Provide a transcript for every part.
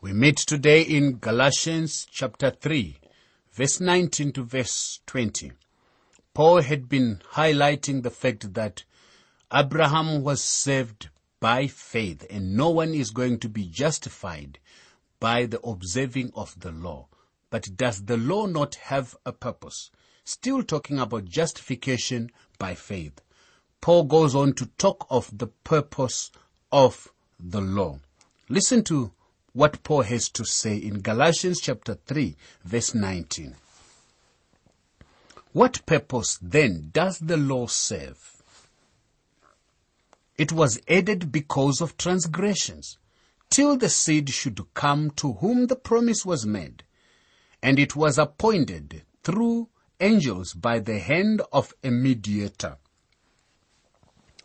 We meet today in Galatians chapter 3, verse 19 to verse 20. Paul had been highlighting the fact that Abraham was saved by faith and no one is going to be justified by the observing of the law. But does the law not have a purpose? Still talking about justification by faith. Paul goes on to talk of the purpose of the law. Listen to what Paul has to say in Galatians chapter 3 verse 19. What purpose then does the law serve? It was added because of transgressions, till the seed should come to whom the promise was made. And it was appointed through angels by the hand of a mediator.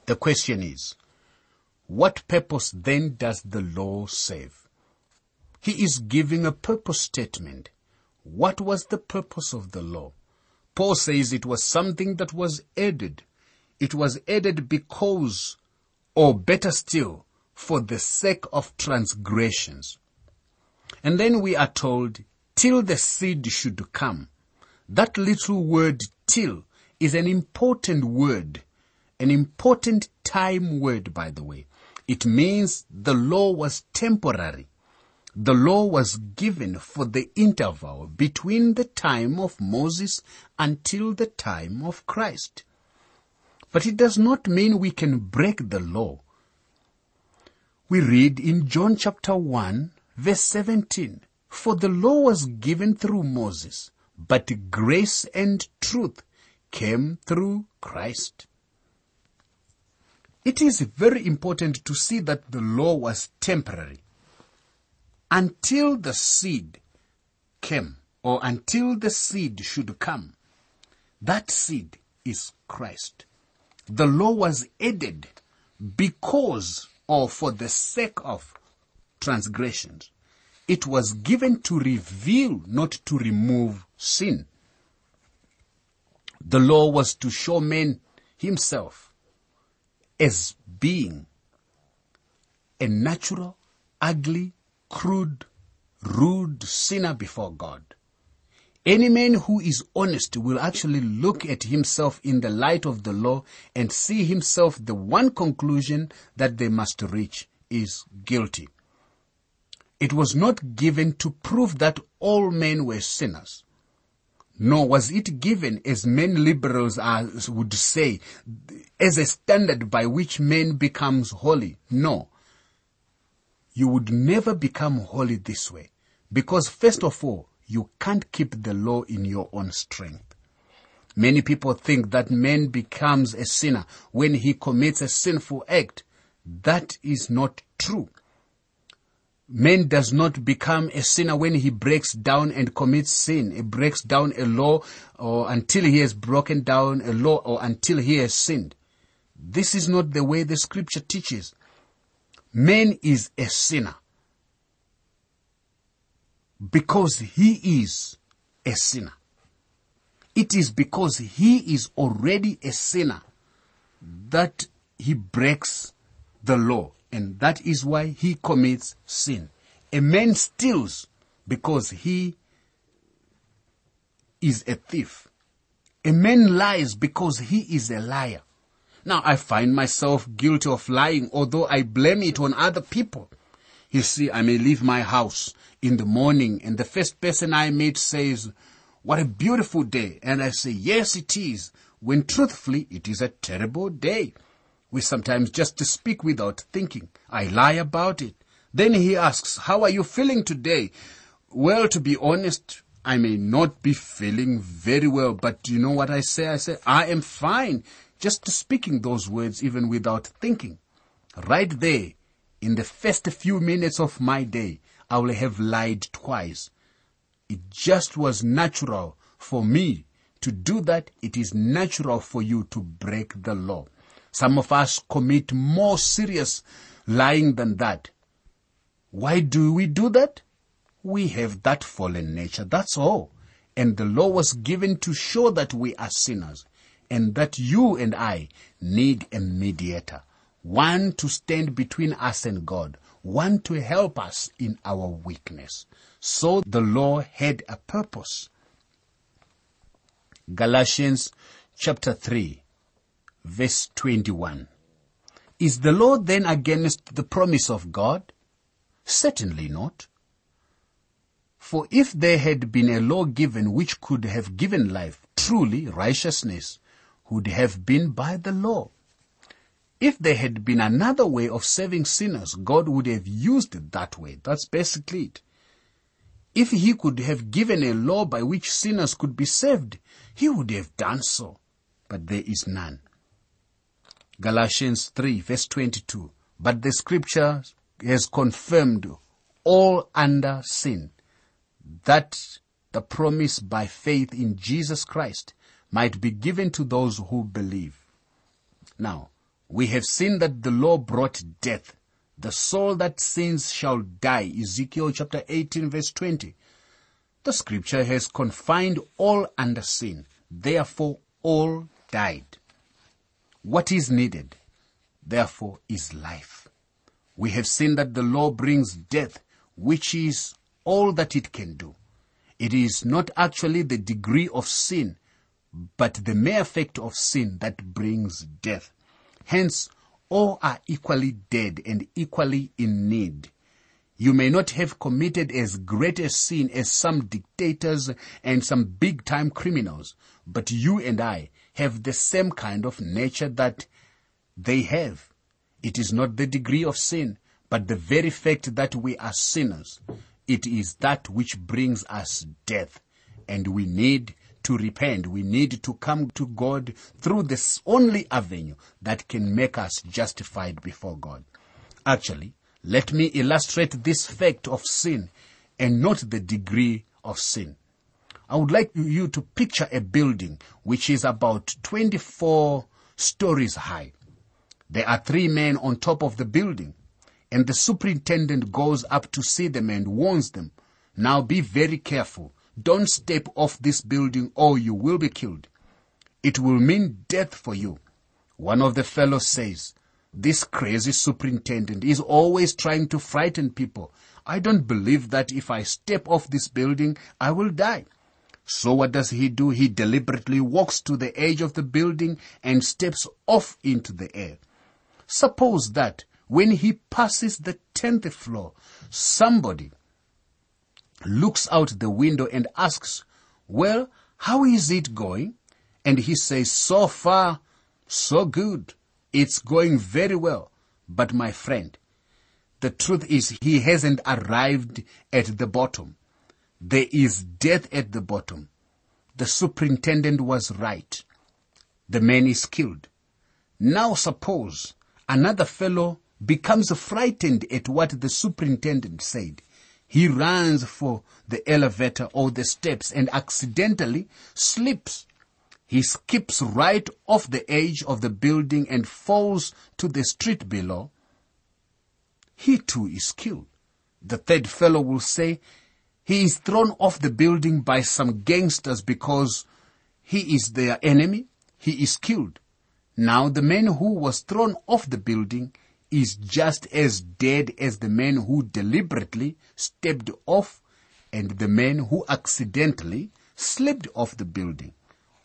The question is, what purpose then does the law serve? He is giving a purpose statement. What was the purpose of the law? Paul says it was something that was added. It was added because, or better still, for the sake of transgressions. And then we are told, till the seed should come. That little word till is an important word, an important time word, by the way. It means the law was temporary. The law was given for the interval between the time of Moses until the time of Christ. But it does not mean we can break the law. We read in John chapter 1 verse 17, For the law was given through Moses, but grace and truth came through Christ. It is very important to see that the law was temporary until the seed came or until the seed should come. That seed is Christ. The law was added because or for the sake of transgressions. It was given to reveal, not to remove sin. The law was to show man himself as being a natural, ugly, crude, rude sinner before God. Any man who is honest will actually look at himself in the light of the law and see himself the one conclusion that they must reach is guilty. It was not given to prove that all men were sinners. Nor was it given, as many liberals are, would say, as a standard by which man becomes holy. No. You would never become holy this way. Because first of all, you can't keep the law in your own strength. Many people think that man becomes a sinner when he commits a sinful act. That is not true. Man does not become a sinner when he breaks down and commits sin. He breaks down a law or until he has broken down a law or until he has sinned. This is not the way the scripture teaches. Man is a sinner because he is a sinner. It is because he is already a sinner that he breaks the law. And that is why he commits sin. A man steals because he is a thief. A man lies because he is a liar. Now I find myself guilty of lying, although I blame it on other people. You see, I may leave my house in the morning and the first person I meet says, what a beautiful day. And I say, yes, it is. When truthfully, it is a terrible day. We sometimes just speak without thinking. I lie about it. Then he asks, how are you feeling today? Well, to be honest, I may not be feeling very well, but you know what I say? I say, I am fine. Just speaking those words even without thinking. Right there, in the first few minutes of my day, I will have lied twice. It just was natural for me to do that. It is natural for you to break the law. Some of us commit more serious lying than that. Why do we do that? We have that fallen nature. That's all. And the law was given to show that we are sinners and that you and I need a mediator. One to stand between us and God. One to help us in our weakness. So the law had a purpose. Galatians chapter 3 verse 21. Is the law then against the promise of God? Certainly not. For if there had been a law given which could have given life, truly righteousness would have been by the law. If there had been another way of saving sinners, God would have used it that way. That's basically it. If he could have given a law by which sinners could be saved, he would have done so. But there is none. Galatians 3 verse 22. But the scripture has confirmed all under sin that the promise by faith in Jesus Christ might be given to those who believe. Now, we have seen that the law brought death. The soul that sins shall die. Ezekiel chapter 18 verse 20. The scripture has confined all under sin. Therefore, all died. What is needed, therefore, is life. We have seen that the law brings death, which is all that it can do. It is not actually the degree of sin, but the mere effect of sin that brings death. Hence, all are equally dead and equally in need. You may not have committed as great a sin as some dictators and some big time criminals, but you and I have the same kind of nature that they have. It is not the degree of sin, but the very fact that we are sinners. It is that which brings us death. And we need to repent. We need to come to God through this only avenue that can make us justified before God. Actually, let me illustrate this fact of sin and not the degree of sin. I would like you to picture a building which is about 24 stories high. There are three men on top of the building and the superintendent goes up to see them and warns them, now be very careful. Don't step off this building or you will be killed. It will mean death for you. One of the fellows says, this crazy superintendent is always trying to frighten people. I don't believe that if I step off this building, I will die. So what does he do? He deliberately walks to the edge of the building and steps off into the air. Suppose that when he passes the tenth floor, somebody looks out the window and asks, well, how is it going? And he says, so far, so good. It's going very well. But my friend, the truth is he hasn't arrived at the bottom. There is death at the bottom. The superintendent was right. The man is killed. Now suppose another fellow becomes frightened at what the superintendent said. He runs for the elevator or the steps and accidentally slips. He skips right off the edge of the building and falls to the street below. He too is killed. The third fellow will say, he is thrown off the building by some gangsters because he is their enemy. He is killed. Now the man who was thrown off the building is just as dead as the man who deliberately stepped off and the man who accidentally slipped off the building.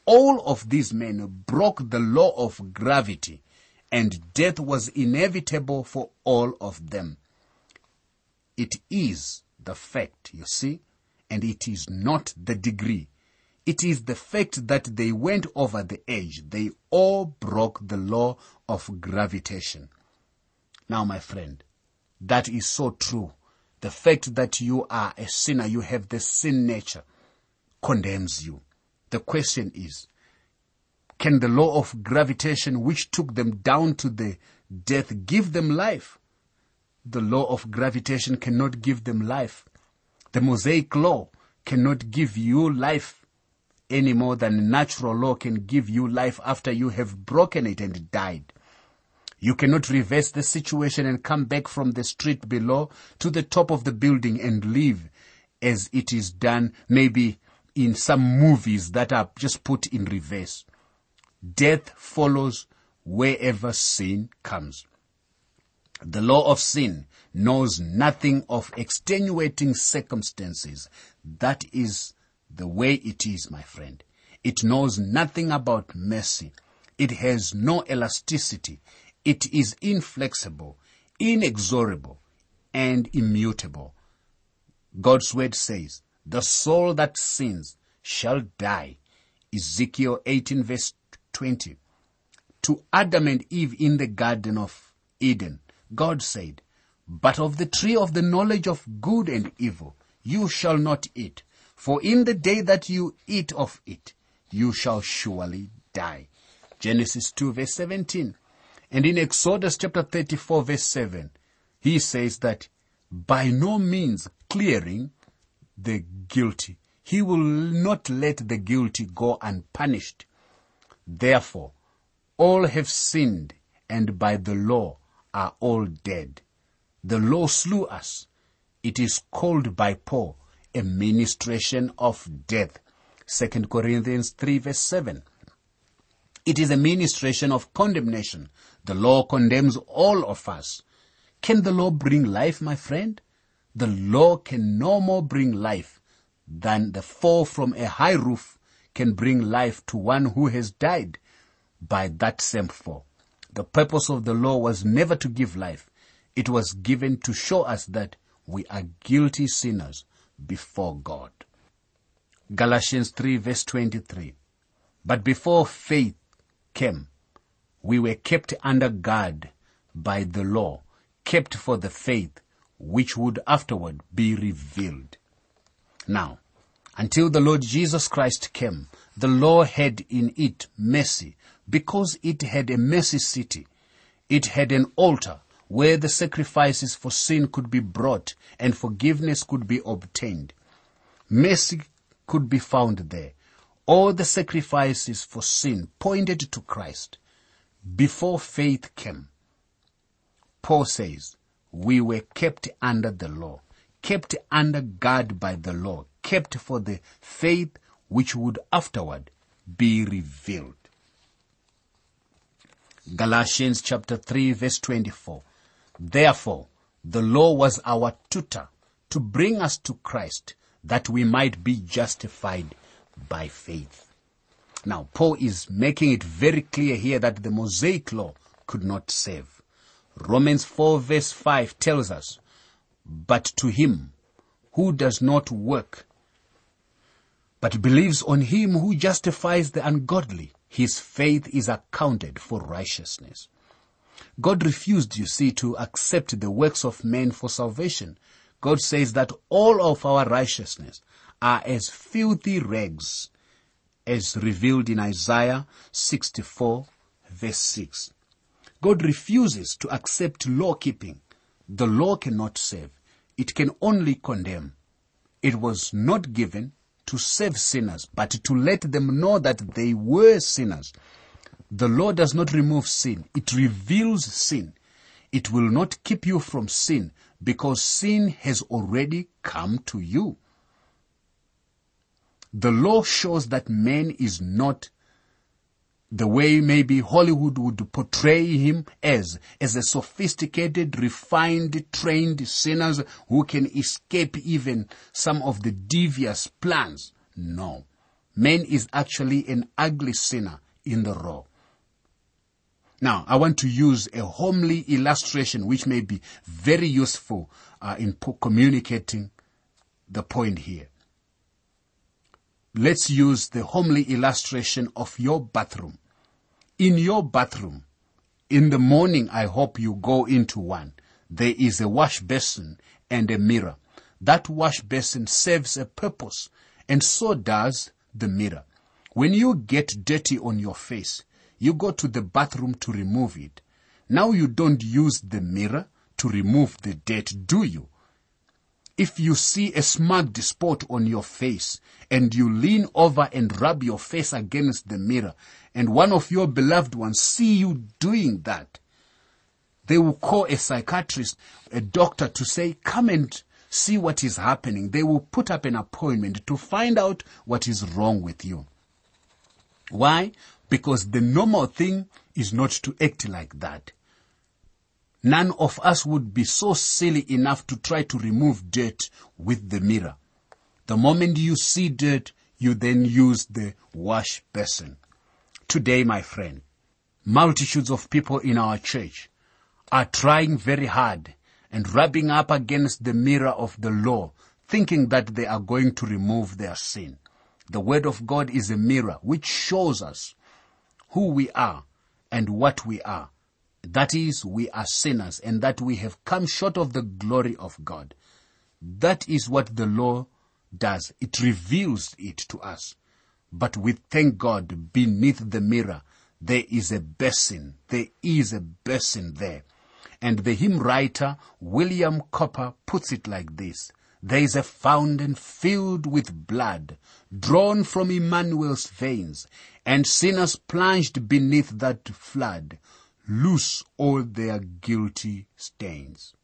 All of these men broke the law of gravity and death was inevitable for all of them. It is the fact, you see, and it is not the degree. It is the fact that they went over the edge. They all broke the law of gravitation. Now, my friend, that is so true. The fact that you are a sinner, you have the sin nature, condemns you. The question is, can the law of gravitation which took them down to the death give them life? the law of gravitation cannot give them life. The Mosaic law cannot give you life any more than natural law can give you life after you have broken it and died. You cannot reverse the situation and come back from the street below to the top of the building and live as it is done maybe in some movies that are just put in reverse. Death follows wherever sin comes. The law of sin knows nothing of extenuating circumstances. That is the way it is, my friend. It knows nothing about mercy. It has no elasticity. It is inflexible, inexorable, and immutable. God's word says, the soul that sins shall die. Ezekiel 18 verse 20. To Adam and Eve in the Garden of Eden, God said, But of the tree of the knowledge of good and evil you shall not eat, for in the day that you eat of it, you shall surely die. Genesis 2 verse 17. And in Exodus chapter 34 verse 7, he says that by no means clearing the guilty. He will not let the guilty go unpunished. Therefore, all have sinned and by the law are all dead. The law slew us. It is called by Paul a ministration of death. 2 Corinthians 3 verse 7. It is a ministration of condemnation. The law condemns all of us. Can the law bring life, my friend? The law can no more bring life than the fall from a high roof can bring life to one who has died by that same fall. The purpose of the law was never to give life. It was given to show us that we are guilty sinners before God. Galatians 3 verse 23. But before faith came, we were kept under guard by the law, kept for the faith which would afterward be revealed. Now, until the Lord Jesus Christ came, the law had in it mercy because it had a mercy seat. It had an altar where the sacrifices for sin could be brought and forgiveness could be obtained. Mercy could be found there. All the sacrifices for sin pointed to Christ. Before faith came, Paul says, we were kept under the law, kept under guard by the law, kept for the faith which would afterward be revealed. Galatians chapter 3 verse 24. Therefore, the law was our tutor to bring us to Christ that we might be justified by faith. Now, Paul is making it very clear here that the Mosaic law could not save. Romans 4 verse 5 tells us, but to him who does not work, but believes on him who justifies the ungodly, his faith is accounted for righteousness. God refused, you see, to accept the works of men for salvation. God says that all of our righteousness are as filthy rags, as revealed in Isaiah 64 verse 6. God refuses to accept law keeping. The law cannot save. It can only condemn. It was not given to save sinners, but to let them know that they were sinners. The law does not remove sin. It reveals sin. It will not keep you from sin because sin has already come to you. The law shows that man is not the way maybe Hollywood would portray him as, as a sophisticated, refined, trained sinners who can escape even some of the devious plans. No. Man is actually an ugly sinner in the raw. Now, I want to use a homely illustration which may be very useful uh, in po- communicating the point here. Let's use the homely illustration of your bathroom. In your bathroom, in the morning, I hope you go into one. There is a wash basin and a mirror. That wash basin serves a purpose, and so does the mirror. When you get dirty on your face, you go to the bathroom to remove it. Now you don't use the mirror to remove the dirt, do you? If you see a smudged spot on your face and you lean over and rub your face against the mirror and one of your beloved ones see you doing that, they will call a psychiatrist, a doctor to say, come and see what is happening. They will put up an appointment to find out what is wrong with you. Why? Because the normal thing is not to act like that. None of us would be so silly enough to try to remove dirt with the mirror. The moment you see dirt, you then use the wash basin. Today, my friend, multitudes of people in our church are trying very hard and rubbing up against the mirror of the law, thinking that they are going to remove their sin. The Word of God is a mirror which shows us who we are and what we are. That is, we are sinners and that we have come short of the glory of God. That is what the law does. It reveals it to us. But we thank God beneath the mirror, there is a basin. There is a basin there. And the hymn writer, William Cowper, puts it like this. There is a fountain filled with blood, drawn from Emmanuel's veins, and sinners plunged beneath that flood, loose all their guilty stains.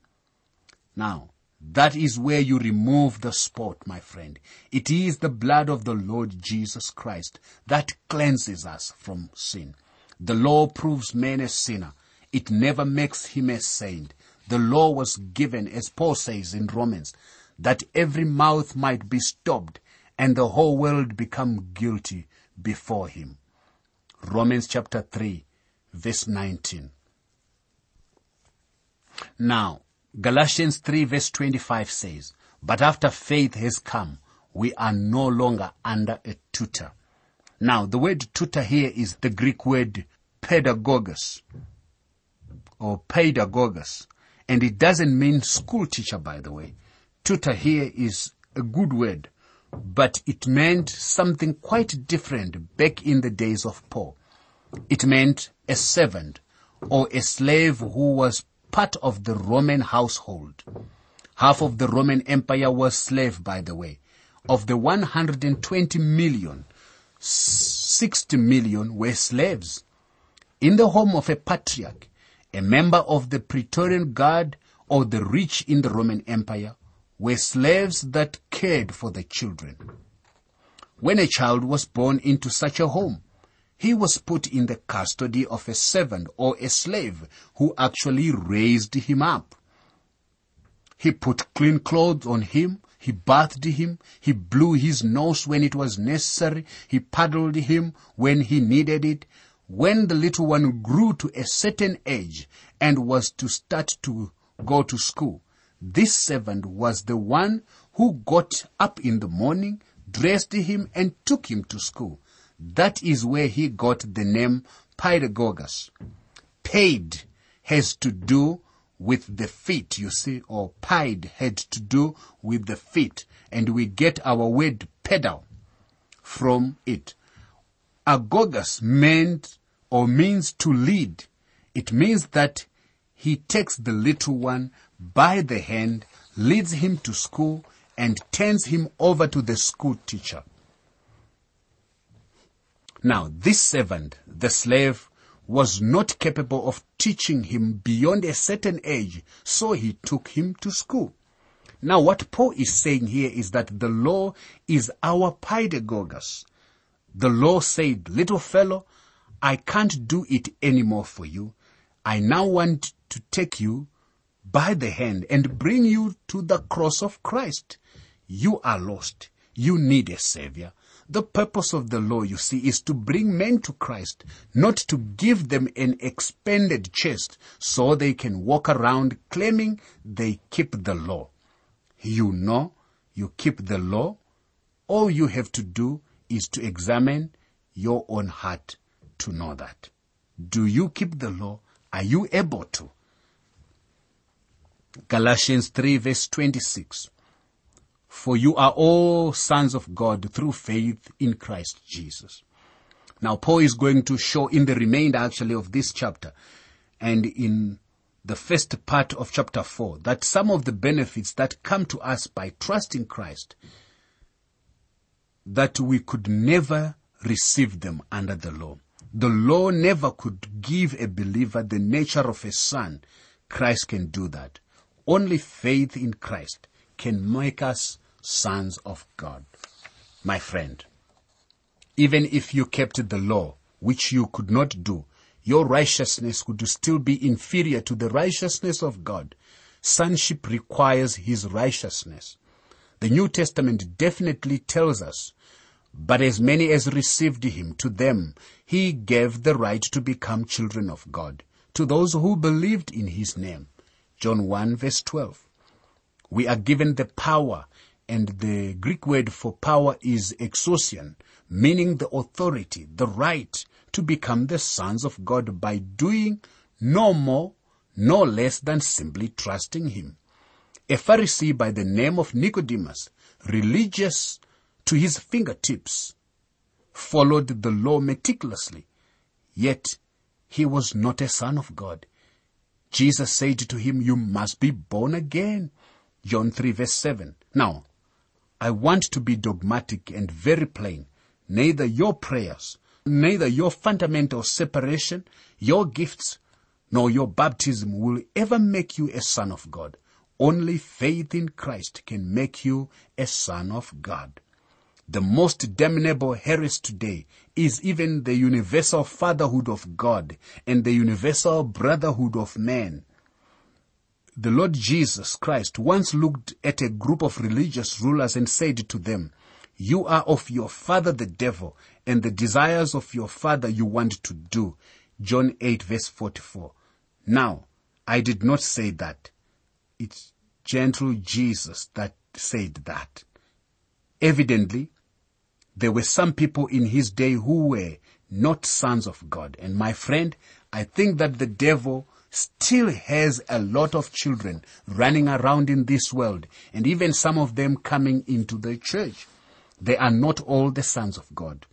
Now, that is where you remove the spot, my friend. It is the blood of the Lord Jesus Christ that cleanses us from sin. The law proves man a sinner. It never makes him a saint. The law was given, as Paul says in Romans, that every mouth might be stopped and the whole world become guilty before him. Romans chapter 3 verse 19. Now, Galatians 3 verse 25 says, But after faith has come, we are no longer under a tutor. Now, the word tutor here is the Greek word pedagogos or pedagogos, and it doesn't mean school teacher, by the way. Tutor here is a good word, but it meant something quite different back in the days of Paul. It meant a servant or a slave who was part of the Roman household. Half of the Roman Empire was slave, by the way. Of the 120 million, 60 million were slaves. In the home of a patriarch, a member of the Praetorian Guard or the rich in the Roman Empire were slaves that cared for the children. When a child was born into such a home, he was put in the custody of a servant or a slave who actually raised him up. He put clean clothes on him. He bathed him. He blew his nose when it was necessary. He paddled him when he needed it. When the little one grew to a certain age and was to start to go to school, this servant was the one who got up in the morning, dressed him and took him to school. That is where he got the name Pedagogos. Paid has to do with the feet, you see, or pied had to do with the feet, and we get our word pedal from it. Agogas meant or means to lead. It means that he takes the little one by the hand, leads him to school, and turns him over to the school teacher. Now, this servant, the slave, was not capable of teaching him beyond a certain age, so he took him to school. Now, what Paul is saying here is that the law is our pedagogos. The law said, little fellow, I can't do it anymore for you. I now want to take you by the hand and bring you to the cross of Christ. You are lost. You need a savior. The purpose of the law, you see, is to bring men to Christ, not to give them an expanded chest so they can walk around claiming they keep the law. You know you keep the law. All you have to do is to examine your own heart to know that. Do you keep the law? Are you able to? Galatians 3 verse 26. For you are all sons of God through faith in Christ Jesus. Now Paul is going to show in the remainder actually of this chapter and in the first part of chapter 4 that some of the benefits that come to us by trusting Christ that we could never receive them under the law. The law never could give a believer the nature of a son. Christ can do that. Only faith in Christ can make us sons of God. My friend, even if you kept the law, which you could not do, your righteousness would still be inferior to the righteousness of God. Sonship requires his righteousness. The New Testament definitely tells us, but as many as received him, to them he gave the right to become children of God, to those who believed in his name. John 1 verse 12. We are given the power and the Greek word for power is exousian, meaning the authority, the right to become the sons of God by doing no more, no less than simply trusting Him. A Pharisee by the name of Nicodemus, religious to his fingertips, followed the law meticulously, yet he was not a son of God. Jesus said to him, you must be born again. John 3 verse 7. Now, I want to be dogmatic and very plain. Neither your prayers, neither your fundamental separation, your gifts, nor your baptism will ever make you a son of God. Only faith in Christ can make you a son of God. The most damnable heresy today is even the universal fatherhood of God and the universal brotherhood of man. The Lord Jesus Christ once looked at a group of religious rulers and said to them, you are of your father the devil and the desires of your father you want to do. John 8 verse 44. Now, I did not say that. It's gentle Jesus that said that. Evidently, there were some people in his day who were not sons of God. And my friend, I think that the devil still has a lot of children running around in this world and even some of them coming into the church. They are not all the sons of God.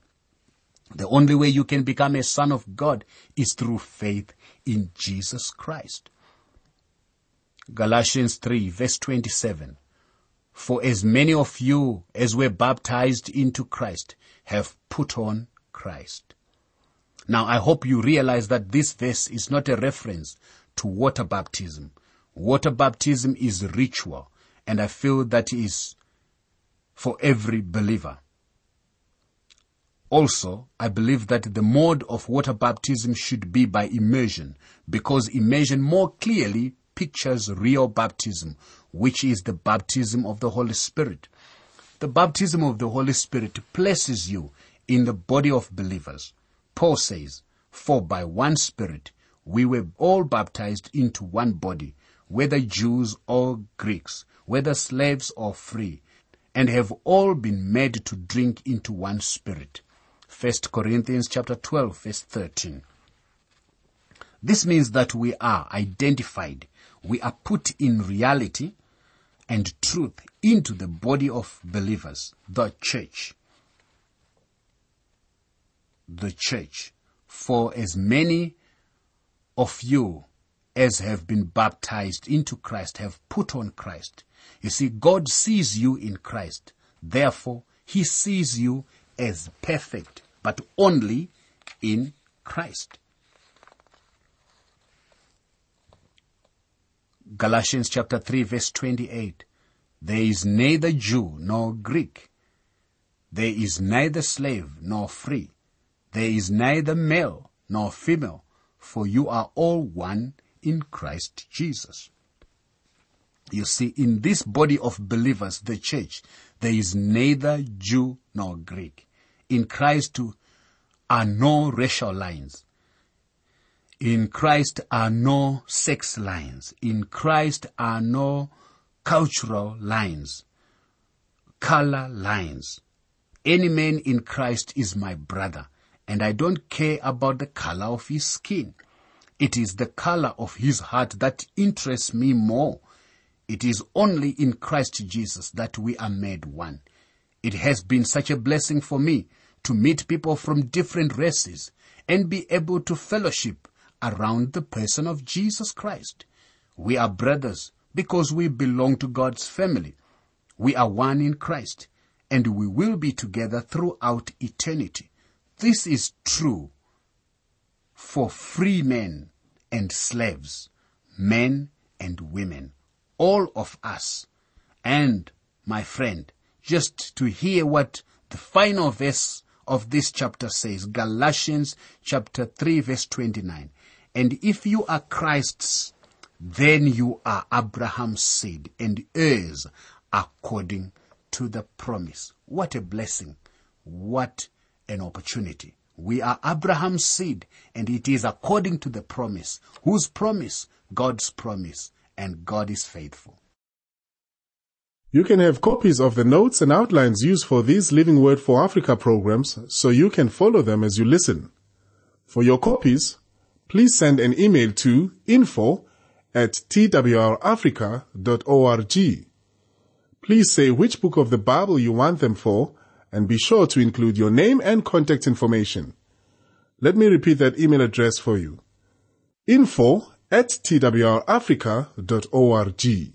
The only way you can become a son of God is through faith in Jesus Christ. Galatians 3 verse 27. For as many of you as were baptized into Christ have put on Christ. Now I hope you realize that this verse is not a reference to water baptism. Water baptism is ritual and I feel that is for every believer. Also, I believe that the mode of water baptism should be by immersion because immersion more clearly pictures real baptism, which is the baptism of the Holy Spirit. The baptism of the Holy Spirit places you in the body of believers. Paul says, For by one Spirit we were all baptized into one body, whether Jews or Greeks, whether slaves or free, and have all been made to drink into one Spirit. 1 Corinthians chapter 12 verse 13. This means that we are identified we are put in reality and truth into the body of believers, the church. The church. For as many of you as have been baptized into Christ have put on Christ. You see, God sees you in Christ. Therefore, He sees you as perfect, but only in Christ. Galatians chapter 3 verse 28. There is neither Jew nor Greek. There is neither slave nor free. There is neither male nor female, for you are all one in Christ Jesus. You see, in this body of believers, the church, there is neither Jew nor Greek. In Christ are no racial lines. In Christ are no sex lines. In Christ are no cultural lines, color lines. Any man in Christ is my brother, and I don't care about the color of his skin. It is the color of his heart that interests me more. It is only in Christ Jesus that we are made one. It has been such a blessing for me to meet people from different races and be able to fellowship around the person of Jesus Christ. We are brothers because we belong to God's family. We are one in Christ and we will be together throughout eternity. This is true for free men and slaves, men and women, all of us. And my friend, just to hear what the final verse of this chapter says, Galatians chapter 3 verse 29, and if you are Christ's, then you are Abraham's seed and heirs according to the promise. What a blessing. What an opportunity. We are Abraham's seed and it is according to the promise. Whose promise? God's promise. And God is faithful. You can have copies of the notes and outlines used for these Living Word for Africa programs so you can follow them as you listen. For your copies, please send an email to info at twrafrica.org. Please say which book of the Bible you want them for and be sure to include your name and contact information. Let me repeat that email address for you. info at twrafrica.org.